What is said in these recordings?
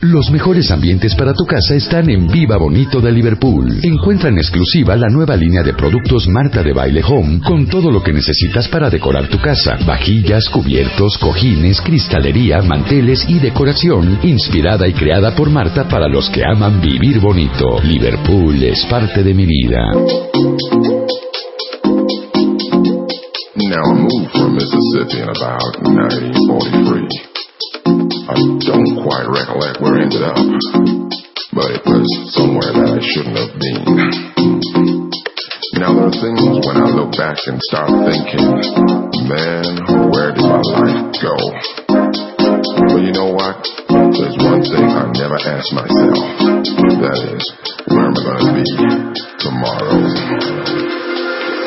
Los mejores ambientes para tu casa están en Viva Bonito de Liverpool. Encuentra en exclusiva la nueva línea de productos Marta de Baile Home con todo lo que necesitas para decorar tu casa. Vajillas, cubiertos, cojines, cristalería, manteles y decoración inspirada y creada por Marta para los que aman vivir bonito. Liverpool es parte de mi vida. Mississippi in about 1943. I don't quite recollect where I ended up, but it was somewhere that I shouldn't have been. Now there are things when I look back and start thinking, man, where did my life go? But you know what? There's one thing I never ask myself. That is, where am I to be tomorrow?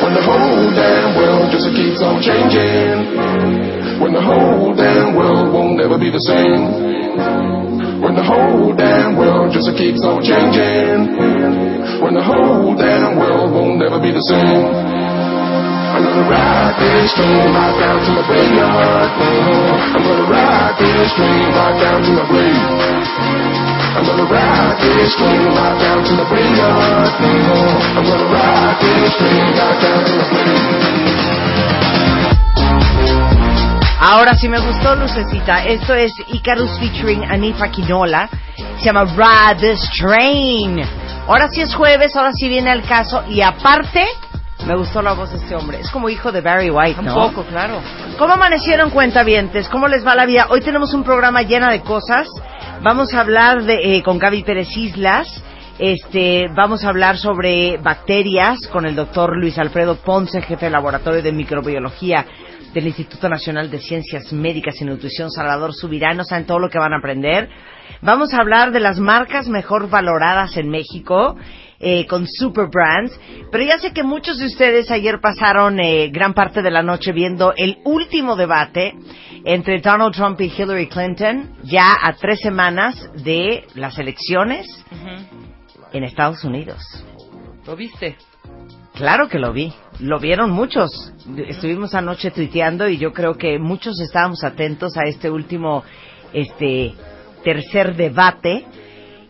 When the whole damn world just keeps on changing. When the whole damn world won't never be the same. When the whole damn world just keeps on changing. When the whole damn world won't never be the same. I'm gonna ride this train right down to my graveyard. I'm gonna ride this train right down to my grave. I'm gonna ride this train right down to my graveyard. I'm gonna ride this train right down to my grave. Ahora sí me gustó, Lucecita. Esto es Icarus featuring Anifa Quinola. Se llama Ride This Train. Ahora sí es jueves, ahora sí viene al caso. Y aparte, me gustó la voz de este hombre. Es como hijo de Barry White, ¿no? Un poco, claro. ¿Cómo amanecieron cuentavientes? ¿Cómo les va la vida? Hoy tenemos un programa lleno de cosas. Vamos a hablar de, eh, con Gaby Pérez Islas. Este, vamos a hablar sobre bacterias con el doctor Luis Alfredo Ponce, jefe del laboratorio de microbiología del Instituto Nacional de Ciencias Médicas y Nutrición Salvador Subirano. Saben todo lo que van a aprender. Vamos a hablar de las marcas mejor valoradas en México. Eh, con Super Brands, pero ya sé que muchos de ustedes ayer pasaron eh, gran parte de la noche viendo el último debate entre Donald Trump y Hillary Clinton, ya a tres semanas de las elecciones en Estados Unidos. ¿Lo viste? Claro que lo vi, lo vieron muchos. Estuvimos anoche tuiteando y yo creo que muchos estábamos atentos a este último, este tercer debate.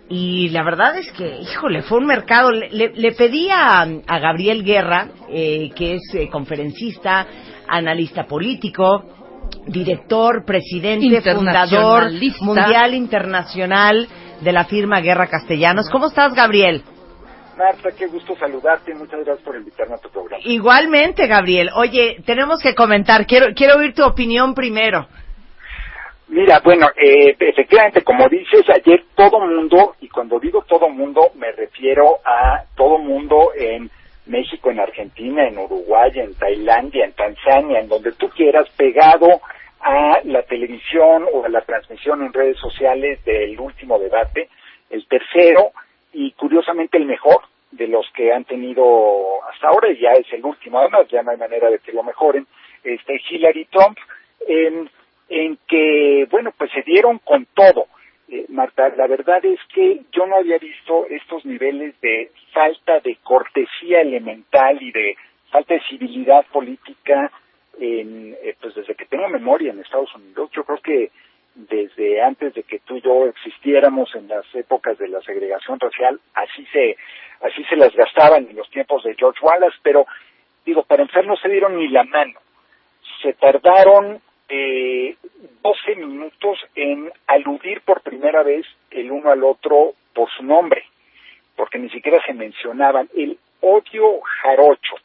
Y la verdad es que, híjole, fue un mercado. Le, le- le pedí a, a Gabriel Guerra, eh, que es eh, conferencista, analista político, director, presidente, fundador mundial internacional de la firma Guerra Castellanos. ¿Cómo estás, Gabriel? Marta, qué gusto saludarte. Muchas gracias por invitarme a tu programa. Igualmente, Gabriel. Oye, tenemos que comentar. Quiero, quiero oír tu opinión primero. Mira, bueno, eh, efectivamente, como dices, ayer todo mundo, y cuando digo todo mundo, me refiero a todo mundo en México, en Argentina, en Uruguay, en Tailandia, en Tanzania, en donde tú quieras, pegado a la televisión o a la transmisión en redes sociales del último debate, el tercero y curiosamente el mejor de los que han tenido hasta ahora, ya es el último, además ya no hay manera de que lo mejoren, este Hillary Trump, en, en que, bueno, pues se dieron con todo. Eh, Marta, la verdad es que yo no había visto estos niveles de falta de cortesía elemental y de falta de civilidad política en, eh, pues desde que tengo memoria en Estados Unidos. Yo creo que desde antes de que tú y yo existiéramos en las épocas de la segregación racial, así se, así se las gastaban en los tiempos de George Wallace, pero digo, para empezar no se dieron ni la mano. Se tardaron eh, 12 minutos en aludir por primera vez el uno al otro por su nombre, porque ni siquiera se mencionaban el odio jarocho,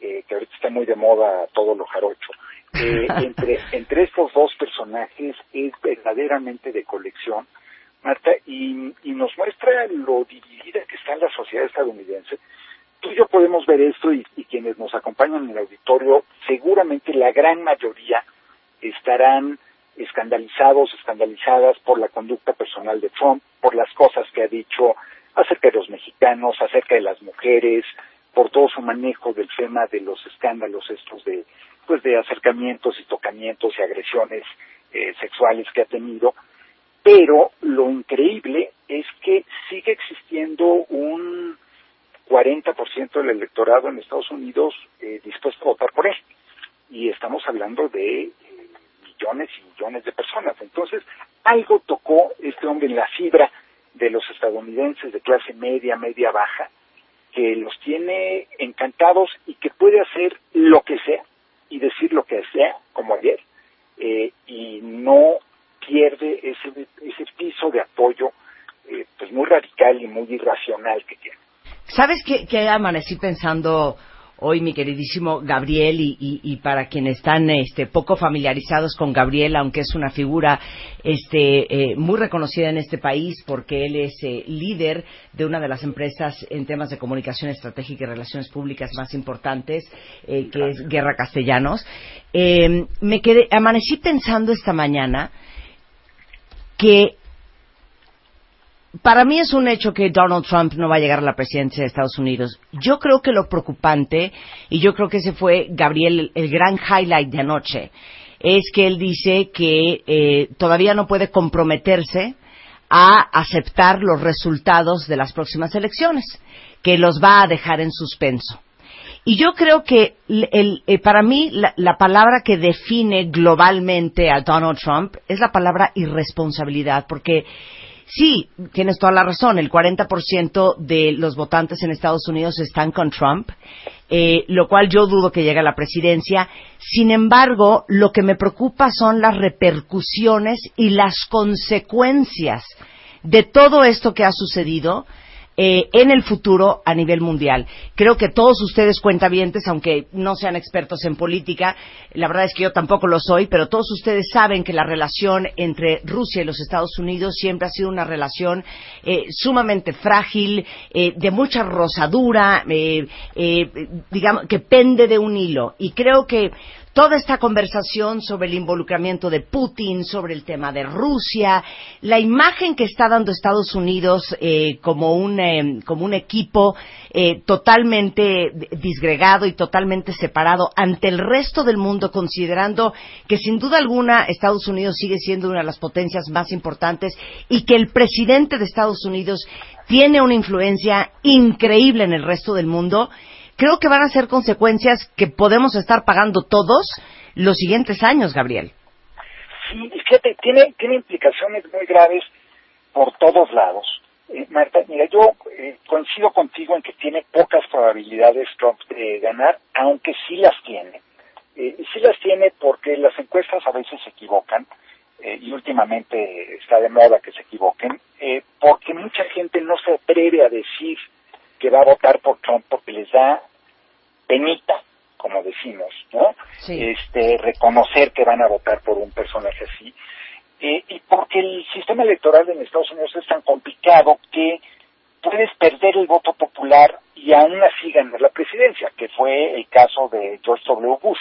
eh, que ahorita está muy de moda todo lo jarocho, eh, entre, entre estos dos personajes es verdaderamente de colección, Marta, y, y nos muestra lo dividida que está la sociedad estadounidense. Tú y yo podemos ver esto y, y quienes nos acompañan en el auditorio, seguramente la gran mayoría estarán escandalizados, escandalizadas por la conducta personal de Trump, por las cosas que ha dicho acerca de los mexicanos, acerca de las mujeres, por todo su manejo del tema de los escándalos estos de pues de acercamientos y tocamientos y agresiones eh, sexuales que ha tenido pero lo increíble es que sigue existiendo un 40% del electorado en Estados Unidos eh, dispuesto a votar por él. Y estamos hablando de eh, millones y millones de personas. Entonces algo tocó este hombre en la fibra de los estadounidenses de clase media media baja que los tiene encantados y que puede hacer lo que sea y decir lo que sea, como ayer, eh, y no pierde ese, ese piso de apoyo eh, pues muy radical y muy irracional que tiene. ¿Sabes qué, qué amanecí pensando hoy, mi queridísimo Gabriel, y, para quienes están este, poco familiarizados con Gabriel, aunque es una figura este, eh, muy reconocida en este país porque él es eh, líder de una de las empresas en temas de comunicación estratégica y relaciones públicas más importantes, eh, que es Guerra Castellanos. me quedé, amanecí pensando esta mañana que para mí es un hecho que Donald Trump no va a llegar a la presidencia de Estados Unidos. Yo creo que lo preocupante, y yo creo que ese fue, Gabriel, el gran highlight de anoche, es que él dice que eh, todavía no puede comprometerse a aceptar los resultados de las próximas elecciones, que los va a dejar en suspenso. Y yo creo que eh, para mí la, palabra que define globalmente a Donald Trump es la palabra irresponsabilidad, porque Sí, tienes toda la razón. El 40% de los votantes en Estados Unidos están con Trump, eh, lo cual yo dudo que llegue a la presidencia. Sin embargo, lo que me preocupa son las repercusiones y las consecuencias de todo esto que ha sucedido eh, en el futuro a nivel mundial. Creo que todos ustedes cuentavientes, aunque no sean expertos en política, la verdad es que yo tampoco lo soy, pero todos ustedes saben que la relación entre Rusia y los Estados Unidos siempre ha sido una relación eh, sumamente frágil, eh, de mucha rosadura, digamos, que pende de un hilo. Y creo que toda esta conversación sobre el involucramiento de Putin, sobre el tema de Rusia, la imagen que está dando Estados Unidos eh, como, un, eh, como un equipo eh, totalmente disgregado y totalmente separado ante el resto del mundo, considerando que sin duda alguna Estados Unidos sigue siendo una de las potencias más importantes y que el presidente de Estados Unidos tiene una influencia increíble en el resto del mundo, creo que van a ser consecuencias que podemos estar pagando todos los siguientes años, Gabriel. Sí, fíjate, tiene, tiene implicaciones muy graves por todos lados. Eh, Marta, mira, yo eh, coincido contigo en que tiene pocas probabilidades Trump de ganar, aunque sí las tiene. Eh, sí las tiene porque las encuestas a veces se equivocan, y últimamente está de moda que se equivoquen, porque mucha gente no se atreve a decir que va a votar por Trump porque les da penita, como decimos, ¿no? Este, reconocer que van a votar por un personaje así. Eh, y porque el sistema electoral en Estados Unidos es tan complicado que puedes perder el voto popular y aún así ganar la presidencia, que fue el caso de George W. Bush,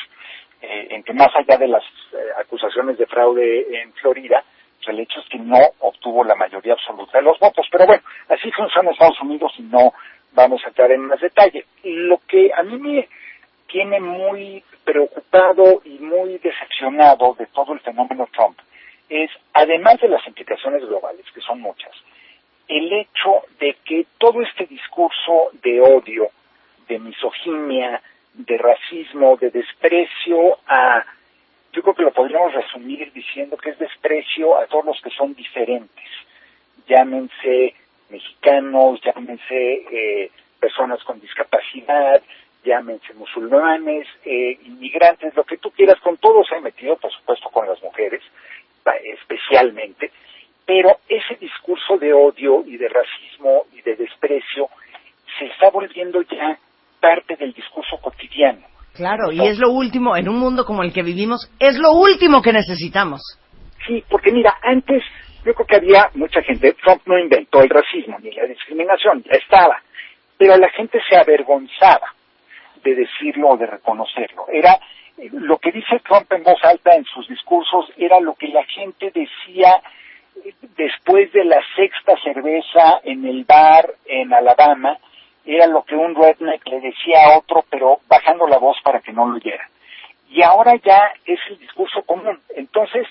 eh, en que más allá de las eh, acusaciones de fraude en Florida, pues el hecho es que no obtuvo la mayoría absoluta de los votos. Pero bueno, así funciona Estados Unidos y no vamos a entrar en más detalle. Lo que a mí me tiene muy preocupado y muy decepcionado de todo el fenómeno Trump es, además de las implicaciones globales, que son muchas, el hecho de que todo este discurso de odio, de misoginia, de racismo, de desprecio a, yo creo que lo podríamos resumir diciendo que es desprecio a todos los que son diferentes, llámense mexicanos, llámense eh, personas con discapacidad, llámense musulmanes, eh, inmigrantes, lo que tú quieras, con todos se ha metido, por supuesto, con las mujeres, especialmente, pero ese discurso de odio y de racismo y de desprecio se está volviendo ya parte del discurso cotidiano. Claro, y es lo último, en un mundo como el que vivimos, es lo último que necesitamos. Sí, porque mira, antes yo creo que había mucha gente, Trump no inventó el racismo ni la discriminación, ya estaba, pero la gente se avergonzaba de decirlo o de reconocerlo. Era lo que dice Trump en voz alta en sus discursos era lo que la gente decía después de la sexta cerveza en el bar en Alabama, era lo que un redneck le decía a otro, pero bajando la voz para que no lo oyera. Y ahora ya es el discurso común. Entonces,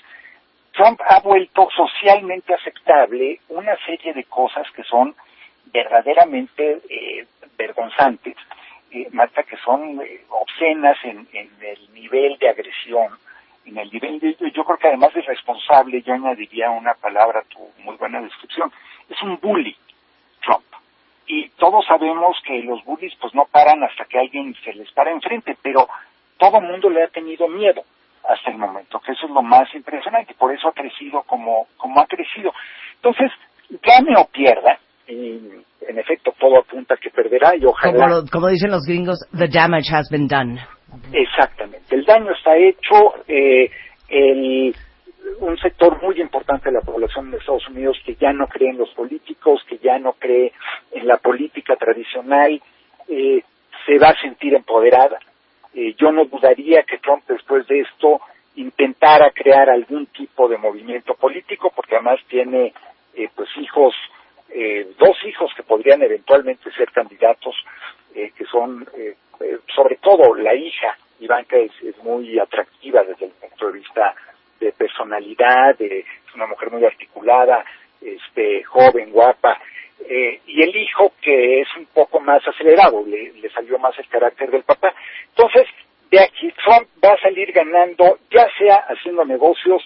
Trump ha vuelto socialmente aceptable una serie de cosas que son verdaderamente eh, vergonzantes, eh, Marta, que son eh, obscenas en, el nivel de agresión, en el nivel de, yo creo que además de responsable, yo añadiría una palabra, tu muy buena descripción, es un bully, Trump. Y todos sabemos que los bullies pues no paran hasta que alguien se les para enfrente, pero todo mundo le ha tenido miedo hasta el momento, que eso es lo más impresionante, por eso ha crecido como, como ha crecido. Entonces, gane o pierda, y en efecto todo apunta a que perderá y ojalá... Como, dicen los gringos, the damage has been done. Exactamente, el daño está hecho, eh, el, un sector muy importante de la población de Estados Unidos que ya no cree en los políticos, que ya no cree en la política tradicional, eh, se va a sentir empoderada. Eh, yo no dudaría que Trump después de esto intentara crear algún tipo de movimiento político, porque además tiene eh, pues hijos eh, dos hijos que podrían eventualmente ser candidatos, eh, que son, eh, sobre todo la hija, Ivanka es, es, muy atractiva desde el punto de vista de personalidad, es una mujer muy articulada, este, joven, guapa, y el hijo que es un poco más acelerado, le, le salió más el carácter del papá. Entonces, de aquí Trump va a salir ganando, ya sea haciendo negocios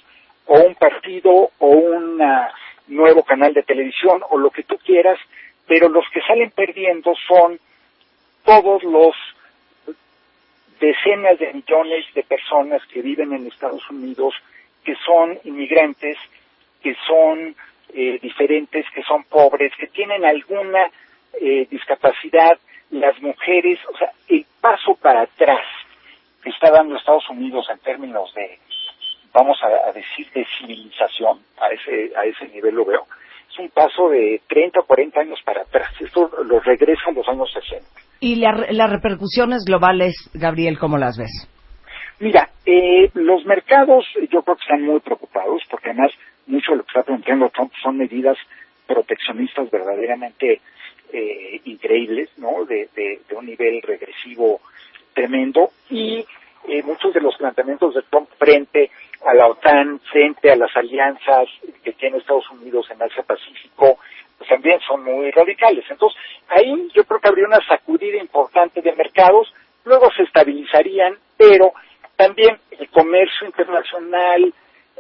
o un partido o una nuevo canal de televisión o lo que tú quieras, pero los que salen perdiendo son todos los decenas de millones de personas que viven en Estados Unidos, que son inmigrantes, que son eh, diferentes, que son pobres, que tienen alguna eh, discapacidad, las mujeres, o sea, el paso para atrás que está dando Estados Unidos en términos de vamos a, decir, de civilización, a ese, a ese nivel lo veo, es un paso de 30 o 40 años para atrás. Esto lo regresa a los años 60. ¿Y las repercusiones globales, Gabriel, cómo las ves? Mira, eh, los mercados yo creo que están muy preocupados porque además mucho de lo que está planteando Trump son medidas proteccionistas verdaderamente eh, increíbles, ¿no? De, de, de, un nivel regresivo tremendo y eh, muchos de los planteamientos de Trump frente a la OTAN, frente a las alianzas que tiene Estados Unidos en Asia Pacífico, pues también son muy radicales. Entonces, ahí yo creo que habría una sacudida importante de mercados, luego se estabilizarían, pero también el comercio internacional,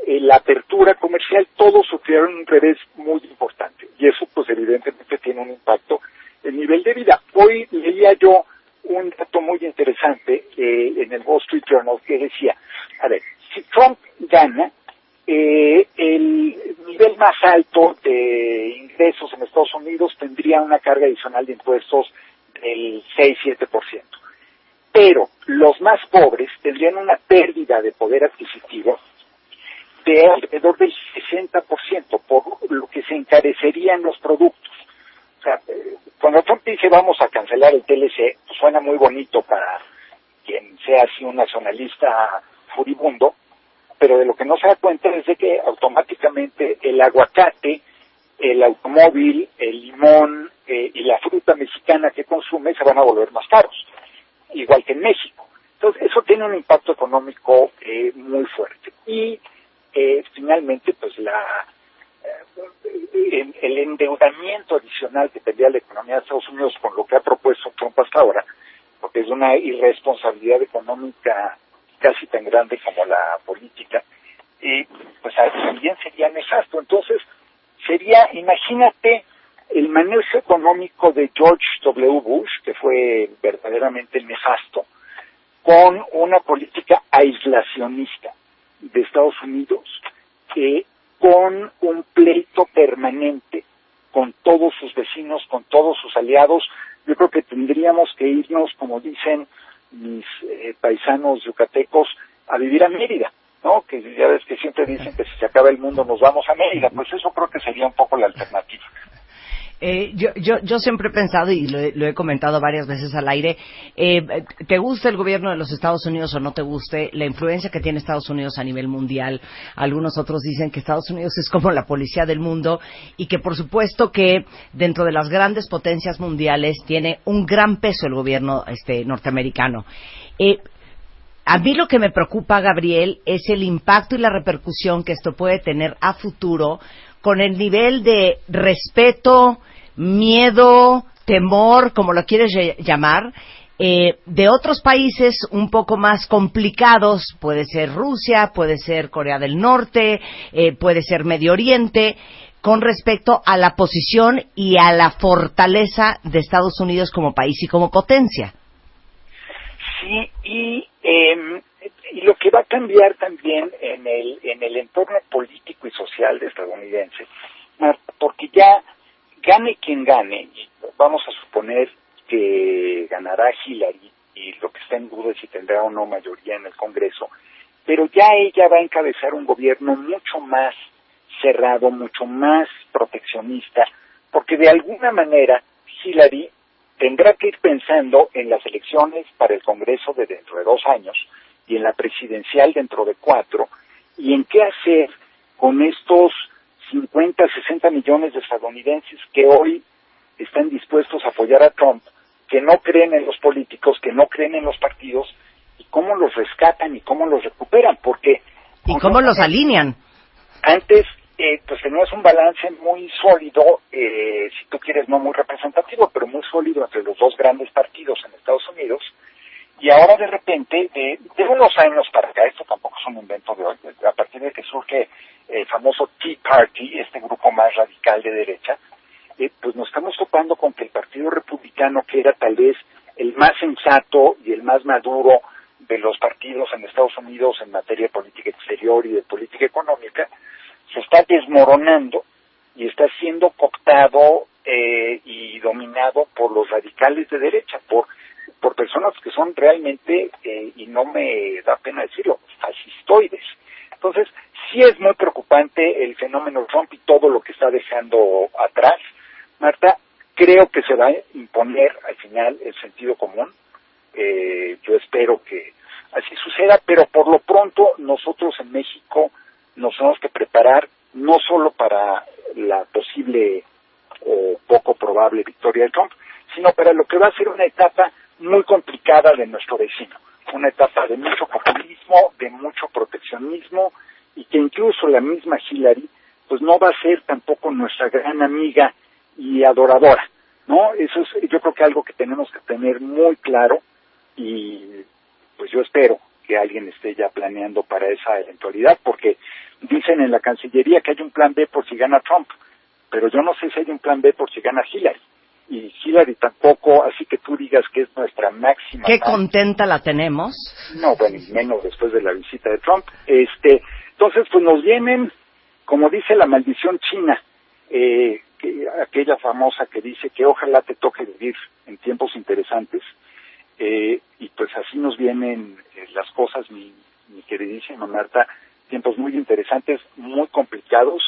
eh, la apertura comercial, todos sufrieron un revés muy importante. Y eso, pues evidentemente tiene un impacto en nivel de vida. Hoy leía yo un dato muy interesante en el Wall Street Journal que decía, a ver, si Trump gana, eh, el nivel más alto de ingresos en Estados Unidos tendría una carga adicional de impuestos del 6-7%. Pero los más pobres tendrían una pérdida de poder adquisitivo de alrededor del 60%, por lo que se encarecerían los productos. O sea, eh, cuando Trump dice vamos a cancelar el TLC, suena muy bonito para quien sea así un nacionalista furibundo, pero de lo que no se da cuenta es de que automáticamente el aguacate, el automóvil, el limón eh, y la fruta mexicana que consume se van a volver más caros, igual que en México. Entonces, eso tiene un impacto económico eh, muy fuerte. Y eh, finalmente, pues la el endeudamiento adicional que tendría la economía de Estados Unidos con lo que ha propuesto Trump hasta ahora, porque es una irresponsabilidad económica casi tan grande como la política, y pues también sería nefasto. Entonces, sería, imagínate, el manejo económico de George W. Bush, que fue verdaderamente nefasto, con una política aislacionista de Estados Unidos, que con un pleito permanente con todos sus vecinos, con todos sus aliados. Yo creo que tendríamos que irnos, como dicen mis eh, paisanos yucatecos, a vivir a Mérida, ¿no? Que ya ves que siempre dicen que si se acaba el mundo nos vamos a Mérida, pues eso creo que sería un poco la alternativa. Eh, yo, yo, yo siempre he pensado, y lo, he comentado varias veces al aire, eh, te guste el gobierno de los Estados Unidos o no te guste, la influencia que tiene Estados Unidos a nivel mundial, algunos otros dicen que Estados Unidos es como la policía del mundo y que por supuesto que dentro de las grandes potencias mundiales tiene un gran peso el gobierno este, norteamericano. Eh, a mí lo que me preocupa, Gabriel, es el impacto y la repercusión que esto puede tener a futuro con el nivel de respeto, miedo, temor, como lo quieres llamar, eh, de otros países un poco más complicados, puede ser Rusia, puede ser Corea del Norte, eh, puede ser Medio Oriente, con respecto a la posición y a la fortaleza de Estados Unidos como país y como potencia. Sí, y, eh, y lo que va a cambiar también en el, en el entorno político y social de estadounidense, porque ya gane quien gane, vamos a suponer que ganará Hillary y lo que está en duda es si tendrá o no mayoría en el Congreso, pero ya ella va a encabezar un gobierno mucho más cerrado, mucho más proteccionista, porque de alguna manera Hillary tendrá que ir pensando en las elecciones para el Congreso de dentro de dos años y en la presidencial dentro de cuatro, y en qué hacer con estos 50, 60 millones de estadounidenses que hoy están dispuestos a apoyar a Trump, que no creen en los políticos, que no creen en los partidos, y cómo los rescatan y cómo los recuperan, porque... ¿Y cómo los alinean? Antes, eh, pues tenías un balance muy sólido, eh, si tú quieres no muy representativo, pero muy sólido entre los dos grandes partidos en Estados Unidos, y ahora de repente, de, de unos años para acá, esto tampoco es un invento de hoy, a partir de que surge el famoso Tea Party, este grupo más radical de derecha, eh, pues nos estamos topando con que el Partido Republicano, que era tal vez el más sensato y el más maduro de los partidos en Estados Unidos en materia de política exterior y de política económica, se está desmoronando y está siendo cooptado eh, y dominado por los radicales de derecha, por por personas que son realmente, eh, y no me da pena decirlo, fascistoides. Entonces, sí es muy preocupante el fenómeno Trump y todo lo que está dejando atrás. Marta, creo que se va a imponer al final el sentido común. Eh, yo espero que así suceda, pero por lo pronto nosotros en México nos tenemos que preparar no solo para la posible o poco probable victoria de Trump, sino para lo que va a ser una etapa muy complicada de nuestro vecino, una etapa de mucho populismo, de mucho proteccionismo y que incluso la misma Hillary pues no va a ser tampoco nuestra gran amiga y adoradora, ¿no? Eso es yo creo que algo que tenemos que tener muy claro y pues yo espero que alguien esté ya planeando para esa eventualidad porque dicen en la Cancillería que hay un plan B por si gana Trump, pero yo no sé si hay un plan B por si gana Hillary y Hillary tampoco, así que tú digas que es nuestra máxima. Qué contenta la tenemos. No, bueno, menos después de la visita de Trump. Este, entonces, pues nos vienen, como dice la maldición china, eh, que, aquella famosa que dice que ojalá te toque vivir en tiempos interesantes, eh, y pues así nos vienen eh, las cosas, mi, mi queridísima Marta, tiempos muy interesantes, muy complicados,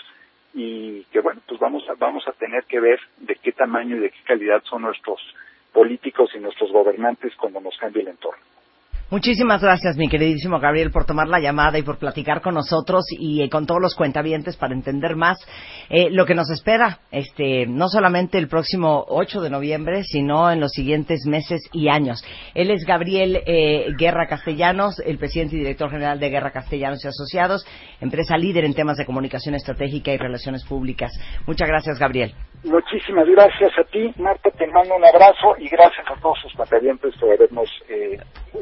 y que bueno, pues vamos a, vamos a tener que ver de qué tamaño y de qué calidad son nuestros políticos y nuestros gobernantes cuando nos cambie el entorno. Muchísimas gracias, mi queridísimo Gabriel, por tomar la llamada y por platicar con nosotros y eh, con todos los cuentavientes para entender más eh, lo que nos espera, este, no solamente el próximo 8 de noviembre, sino en los siguientes meses y años. Él es Gabriel eh, Guerra Castellanos, el presidente y director general de Guerra Castellanos y Asociados, empresa líder en temas de comunicación estratégica y relaciones públicas. Muchas gracias, Gabriel. Muchísimas gracias a ti, Marta, te mando un abrazo y gracias a todos sus cuentavientes por habernos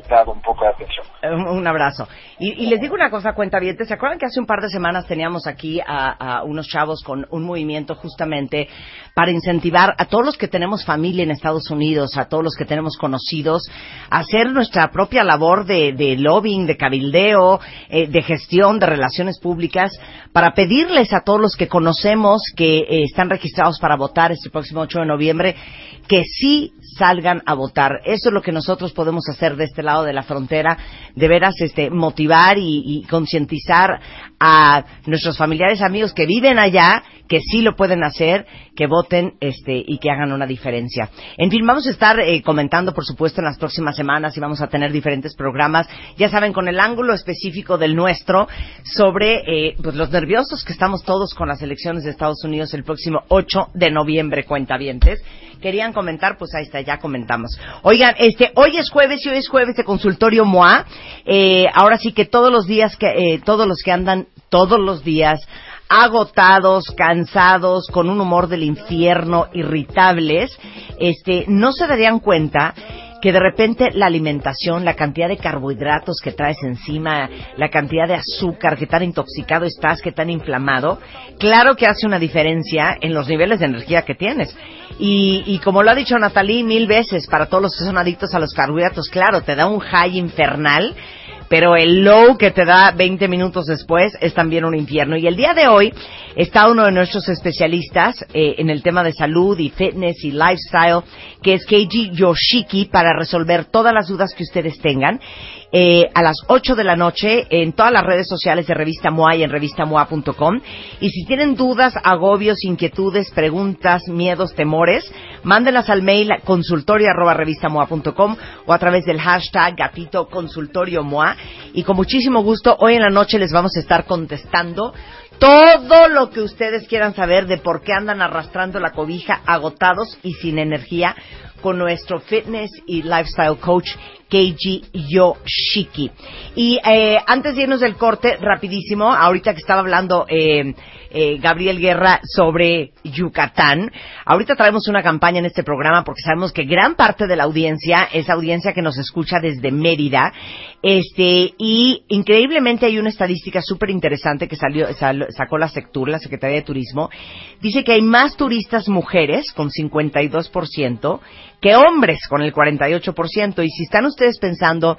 dado un de. Eh, un, abrazo. Y, les digo una cosa, cuenta bien, ¿se acuerdan que hace un par de semanas teníamos aquí a, unos chavos con un movimiento justamente para incentivar a todos los que tenemos familia en Estados Unidos, a todos los que tenemos conocidos, a hacer nuestra propia labor de, lobbying, de cabildeo, eh, de gestión, de relaciones públicas, para pedirles a todos los que conocemos que eh, están registrados para votar este próximo 8 de noviembre, que sí salgan a votar. Eso es lo que nosotros podemos hacer de este lado de la frontera, de veras este, motivar y, y concientizar a nuestros familiares, amigos que viven allá, que sí lo pueden hacer, que voten este, y que hagan una diferencia. En fin, vamos a estar eh, comentando, por supuesto, en las próximas semanas y vamos a tener diferentes programas, ya saben, con el ángulo específico del nuestro, sobre eh, pues, los nerviosos que estamos todos con las elecciones de Estados Unidos el próximo 8 de noviembre, cuentavientes. Querían comentar, pues ahí está, ya comentamos. Oigan, este, hoy es jueves y hoy es jueves de consultorio MOA. Eh, ahora sí que todos los días que, eh, todos los que andan todos los días agotados, cansados, con un humor del infierno, irritables, este, no se darían cuenta que de repente la alimentación, la cantidad de carbohidratos que traes encima, la cantidad de azúcar, que tan intoxicado estás, que tan inflamado, claro que hace una diferencia en los niveles de energía que tienes. Y, y como lo ha dicho Natalie mil veces, para todos los que son adictos a los carbohidratos, claro, te da un high infernal, pero el low que te da 20 minutos después es también un infierno. Y el día de hoy está uno de nuestros especialistas eh, en el tema de salud y fitness y lifestyle, que es Keiji Yoshiki, para resolver todas las dudas que ustedes tengan. Eh, a las 8 de la noche en todas las redes sociales de Revista MOA y en revistamoa.com. Y si tienen dudas, agobios, inquietudes, preguntas, miedos, temores, mándenlas al mail consultorio arroba o a través del hashtag gatito consultorio MOA. Y con muchísimo gusto, hoy en la noche les vamos a estar contestando todo lo que ustedes quieran saber de por qué andan arrastrando la cobija agotados y sin energía con nuestro fitness y lifestyle coach Keiji Yoshiki. Y eh, antes de irnos del corte, rapidísimo, ahorita que estaba hablando eh, eh, Gabriel Guerra sobre Yucatán, ahorita traemos una campaña en este programa porque sabemos que gran parte de la audiencia es audiencia que nos escucha desde Mérida, este y increíblemente hay una estadística súper interesante que salió, sal- sacó la Sectur, la Secretaría de Turismo, dice que hay más turistas mujeres con 52% que hombres con el 48%. Y si están ustedes pensando,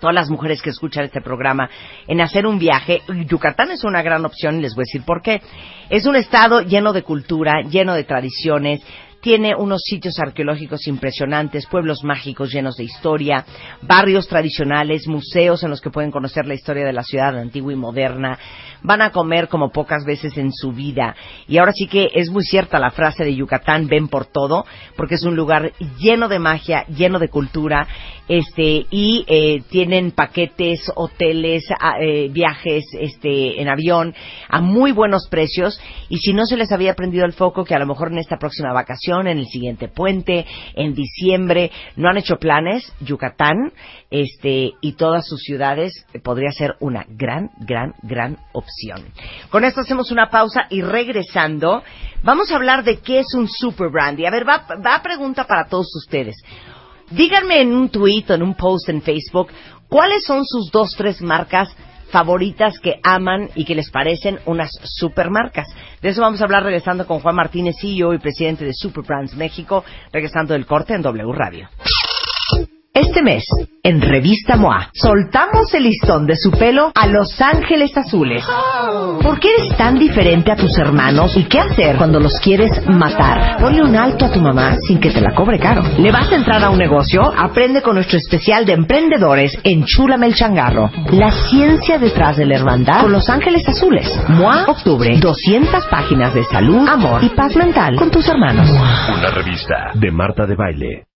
todas las mujeres que escuchan este programa, en hacer un viaje, Yucatán es una gran opción y les voy a decir por qué. Es un estado lleno de cultura, lleno de tradiciones, tiene unos sitios arqueológicos impresionantes, pueblos mágicos llenos de historia, barrios tradicionales, museos en los que pueden conocer la historia de la ciudad antigua y moderna. Van a comer como pocas veces en su vida. Y ahora sí que es muy cierta la frase de Yucatán, ven por todo, porque es un lugar lleno de magia, lleno de cultura, este, y eh, tienen paquetes, hoteles, a- eh, viajes, este, en avión, a muy buenos precios. Y si no se les había prendido el foco, que a lo mejor en esta próxima vacación, en el siguiente puente, en diciembre, no han hecho planes, Yucatán, este, y todas sus ciudades eh, podría ser una gran, gran, gran opción. Con esto hacemos una pausa y regresando, vamos a hablar de qué es un super brandy. A ver, va, va pregunta para todos ustedes. Díganme en un tweet o en un post en Facebook cuáles son sus dos, tres marcas favoritas que aman y que les parecen unas supermarcas. De eso vamos a hablar regresando con Juan Martínez, CEO y presidente de Super Brands México, regresando del corte en W Radio. Este mes, en Revista MOA, soltamos el listón de su pelo a Los Ángeles Azules. ¿Por qué eres tan diferente a tus hermanos y qué hacer cuando los quieres matar? Ponle un alto a tu mamá sin que te la cobre caro. ¿Le vas a entrar a un negocio? Aprende con nuestro especial de emprendedores en Chúlame el. La ciencia detrás de la hermandad con Los Ángeles Azules. MOA, octubre. 200 páginas de salud, amor y paz mental con tus hermanos. Una revista de Marta de Baile.